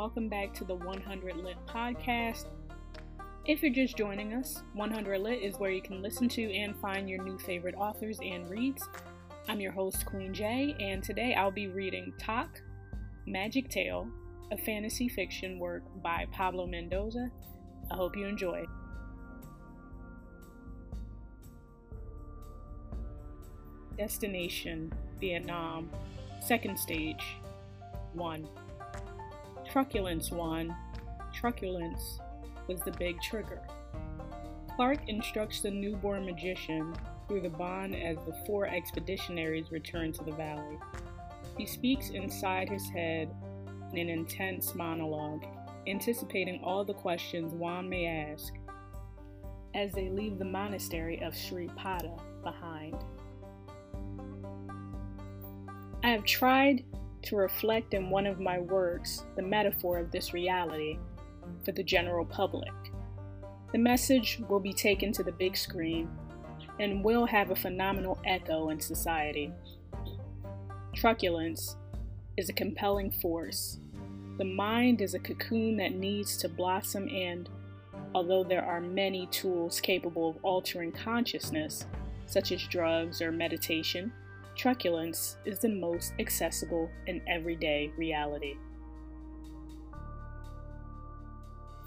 welcome back to the 100 Lit podcast. If you're just joining us, 100 Lit is where you can listen to and find your new favorite authors and reads. I'm your host, Queen J, and today I'll be reading Tok Magick Tale, a fantasy fiction work by Pablo Mendoza. I hope you enjoy. Destination Vietnam, second stage 1. Truculence 1. Truculence was the big trigger. Clark instructs the newborn magician through the bond as the four expeditionaries return to the valley. He speaks inside his head in an intense monologue, anticipating all the questions Juan may ask as they leave the monastery of Sri Pada behind. I have tried to reflect in one of my works the metaphor of this reality for the general public. The message will be taken to the big screen and will have a phenomenal echo in society. Truculence is a compelling force. The mind is a cocoon that needs to blossom, and although there are many tools capable of altering consciousness, such as drugs or meditation, truculence is the most accessible and everyday reality.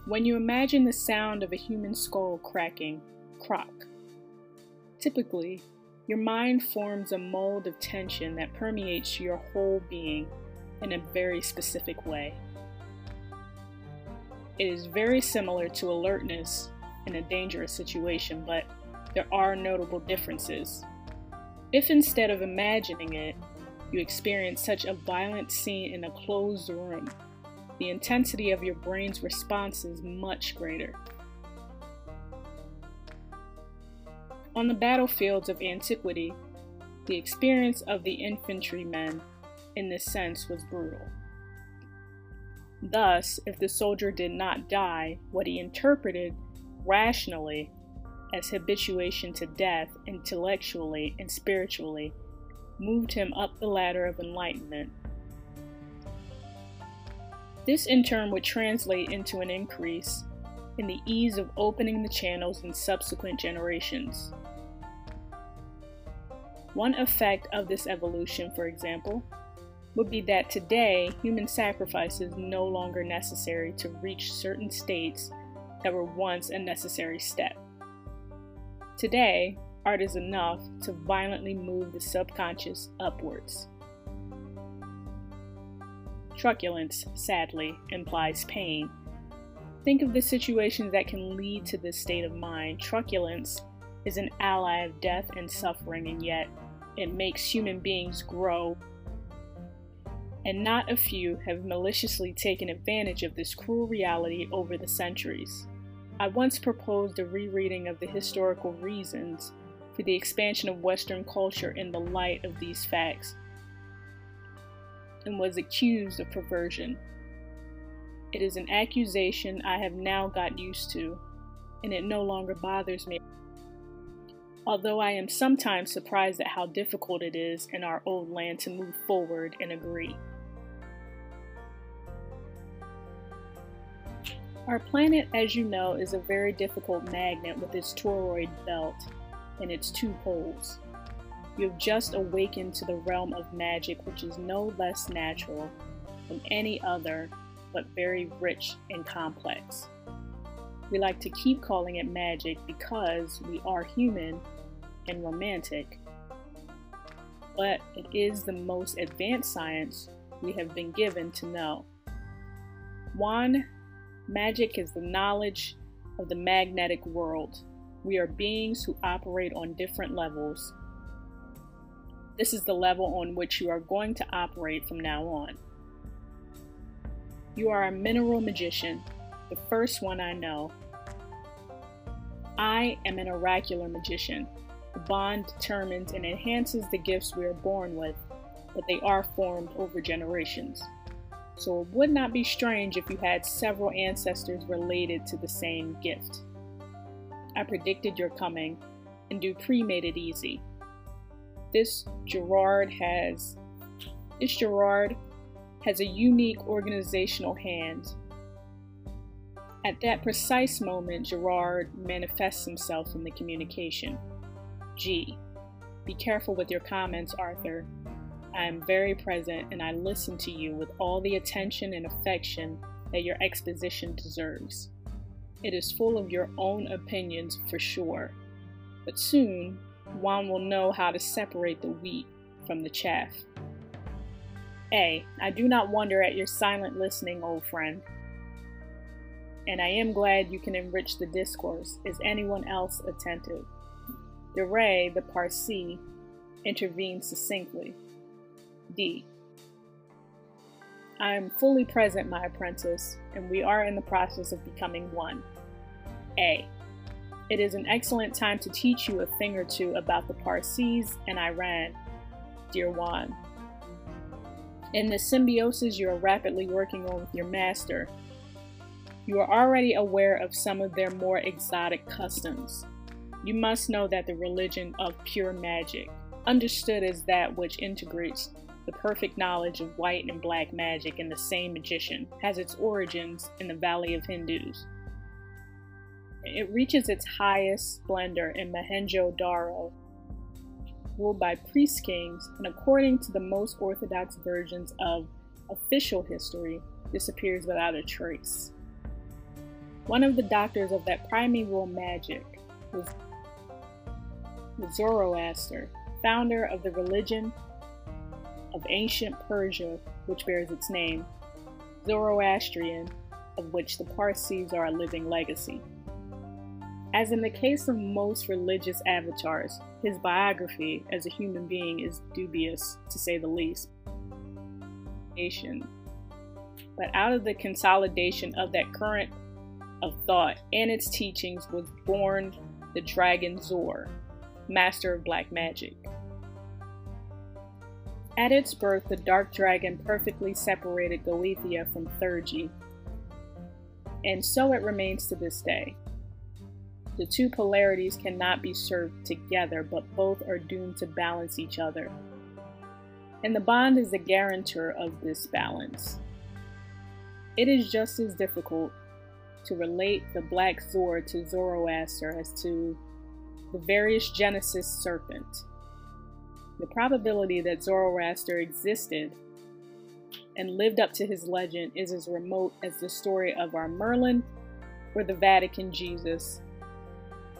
When you imagine the sound of a human skull cracking, crock, typically, your mind forms a mold of tension that permeates your whole being in a very specific way. It is very similar to alertness in a dangerous situation, but there are notable differences. If instead of imagining it, you experience such a violent scene in a closed room, the intensity of your brain's response is much greater. On the battlefields of antiquity, the experience of the infantrymen in this sense was brutal. Thus, if the soldier did not die, what he interpreted rationally as habituation to death intellectually and spiritually moved him up the ladder of enlightenment. This in turn would translate into an increase in the ease of opening the channels in subsequent generations. One effect of this evolution, for example, would be that today human sacrifice is no longer necessary to reach certain states that were once a necessary step. Today, art is enough to violently move the subconscious upwards. Truculence, sadly, implies pain. Think of the situations that can lead to this state of mind. Truculence is an ally of death and suffering, and yet it makes human beings grow. And not a few have maliciously taken advantage of this cruel reality over the centuries. I once proposed a rereading of the historical reasons for the expansion of Western culture in the light of these facts and was accused of perversion. It is an accusation I have now got used to, and it no longer bothers me. Although I am sometimes surprised at how difficult it is in our old land to move forward and agree. Our planet, as you know, is a very difficult magnet with its toroid belt and its two poles. You have just awakened to the realm of magic, which is no less natural than any other, but very rich and complex. We like to keep calling it magic because we are human and romantic, but it is the most advanced science we have been given to know. Juan Magic is the knowledge of the magnetic world. We are beings who operate on different levels. This is the level on which you are going to operate from now on. You are a mineral magician, the first one I know. I am an oracular magician. The bond determines and enhances the gifts we are born with, but they are formed over generations so it would not be strange if you had several ancestors related to the same gift. I predicted your coming, and Duprey made it easy. This Gerard has. This Gerard has a unique organizational hand. At that precise moment, Gerard manifests himself in the communication. G. Be careful with your comments, Arthur. I am very present and I listen to you with all the attention and affection that your exposition deserves. It is full of your own opinions for sure, but soon one will know how to separate the wheat from the chaff. A. I do not wonder at your silent listening, old friend. And I am glad you can enrich the discourse. Is anyone else attentive? De Ray, the Parsee, intervened succinctly. D. I am fully present, my apprentice, and we are in the process of becoming one. A. It is an excellent time to teach you a thing or two about the Parsees and Iran, dear Juan. In the symbiosis you are rapidly working on with your master, you are already aware of some of their more exotic customs. You must know that the religion of pure magic, understood as that which integrates the perfect knowledge of white and black magic in the same magician, has its origins in the Valley of Indus. It reaches its highest splendor in Mohenjo-Daro, ruled by priest kings, and according to the most orthodox versions of official history, disappears without a trace. One of the doctors of that primeval magic was Zoroaster, founder of the religion of ancient Persia, which bears its name, Zoroastrian, of which the Parsees are a living legacy. As in the case of most religious avatars, his biography as a human being is dubious, to say the least. But out of the consolidation of that current of thought and its teachings was born the dragon Zor, master of black magic. At its birth, the dark dragon perfectly separated Goetia from Theurgy, and so it remains to this day. The two polarities cannot be served together, but both are doomed to balance each other. And the bond is the guarantor of this balance. It is just as difficult to relate the Black Zor to Zoroaster as to the various Genesis serpent. The probability that Zoroaster existed and lived up to his legend is as remote as the story of our Merlin or the Vatican Jesus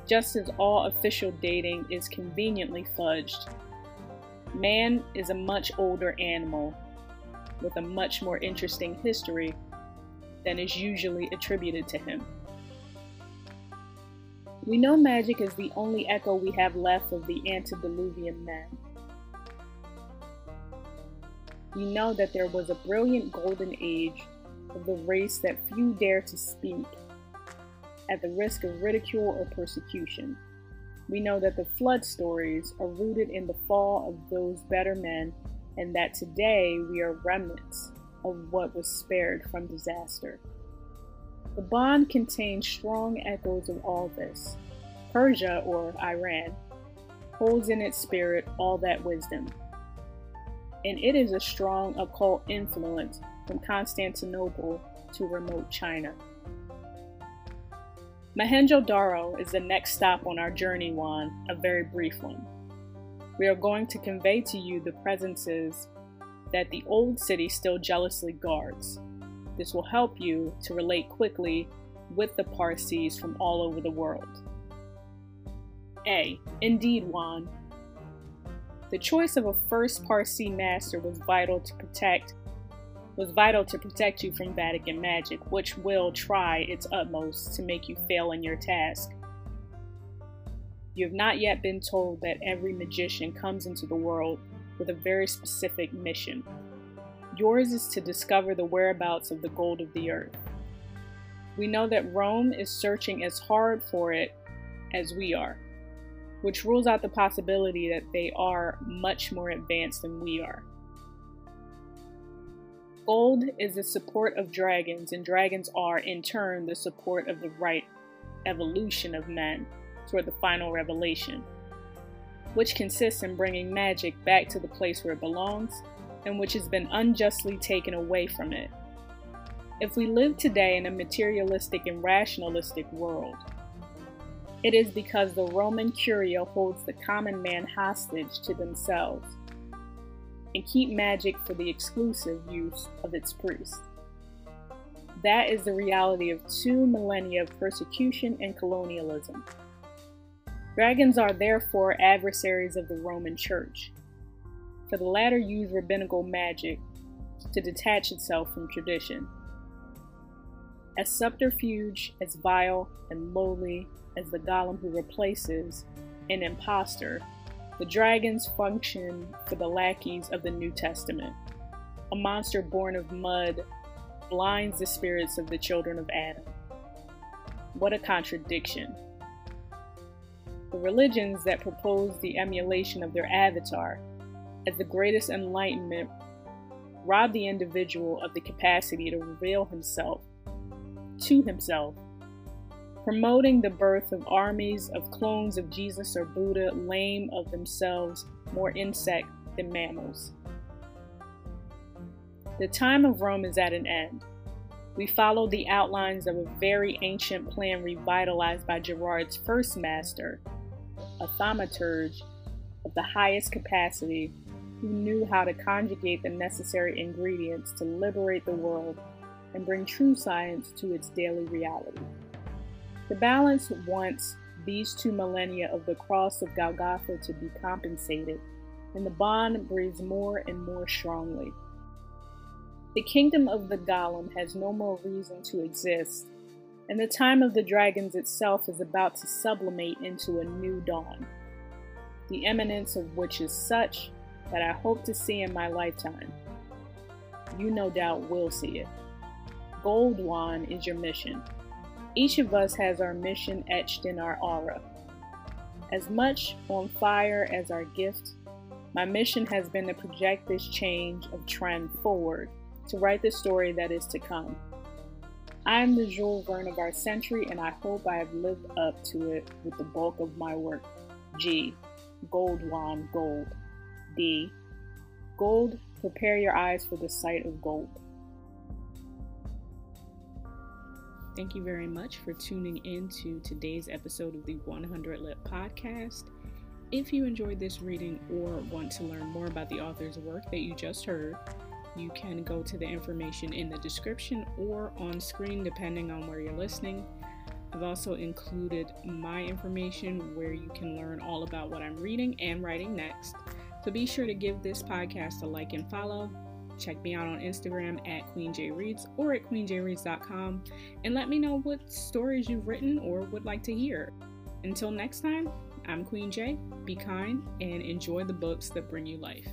just as all official dating is conveniently fudged. Man is a much older animal with a much more interesting history than is usually attributed to him. We know magic is the only echo we have left of the antediluvian men. We know that there was a brilliant golden age of the race that few dare to speak at the risk of ridicule or persecution. We know that the flood stories are rooted in the fall of those better men, and that today we are remnants of what was spared from disaster. The bond contains strong echoes of all this. Persia, or Iran, holds in its spirit all that wisdom. And it is a strong occult influence from Constantinople to remote China. Mohenjo-Daro is the next stop on our journey, Juan, a very brief one. We are going to convey to you the presences that the old city still jealously guards. This will help you to relate quickly with the Parsees from all over the world. A. Indeed, Juan. The choice of a first Parsee master was vital to protect was vital to protect you from Vatican magic, which will try its utmost to make you fail in your task. You have not yet been told that every magician comes into the world with a very specific mission. Yours is to discover the whereabouts of the gold of the earth. We know that Rome is searching as hard for it as we are, which rules out the possibility that they are much more advanced than we are. Gold is the support of dragons, and dragons are, in turn, the support of the right evolution of men toward the final revelation, which consists in bringing magic back to the place where it belongs and which has been unjustly taken away from it. If we live today in a materialistic and rationalistic world, it is because the Roman Curia holds the common man hostage to themselves and keep magic for the exclusive use of its priests. That is the reality of two millennia of persecution and colonialism. Dragons are therefore adversaries of the Roman Church, for the latter use rabbinical magic to detach itself from tradition. As subterfuge, as vile and lowly as the golem who replaces an impostor, the dragons function for the lackeys of the New Testament. A monster born of mud blinds the spirits of the children of Adam. What a contradiction. The religions that propose the emulation of their avatar as the greatest enlightenment rob the individual of the capacity to reveal himself to himself promoting the birth of armies of clones of Jesus or Buddha, lame of themselves, more insect than mammals. The time of Rome is at an end. We follow the outlines of a very ancient plan revitalized by Gerard's first master, a thaumaturge of the highest capacity who knew how to conjugate the necessary ingredients to liberate the world and bring true science to its daily reality. The balance wants these two millennia of the cross of Golgotha to be compensated, and the bond breathes more and more strongly. The kingdom of the golem has no more reason to exist, and the time of the dragons itself is about to sublimate into a new dawn, the eminence of which is such that I hope to see in my lifetime. You no doubt will see it. Goldwan is your mission. Each of us has our mission etched in our aura. As much on fire as our gift, my mission has been to project this change of trend forward, to write the story that is to come. I am the Jules Verne of our century, and I hope I have lived up to it with the bulk of my work. G. Gold Juan Gold. D. Gold, prepare your eyes for the sight of gold. Thank you very much for tuning in to today's episode of the 100 Lit podcast. If you enjoyed this reading or want to learn more about the author's work that you just heard, you can go to the information in the description or on screen, depending on where you're listening. I've also included my information where you can learn all about what I'm reading and writing next. So be sure to give this podcast a like and follow. Check me out on Instagram at QueenJReads or at QueenJReads.com and let me know what stories you've written or would like to hear. Until next time, I'm Queen J. Be kind and enjoy the books that bring you life.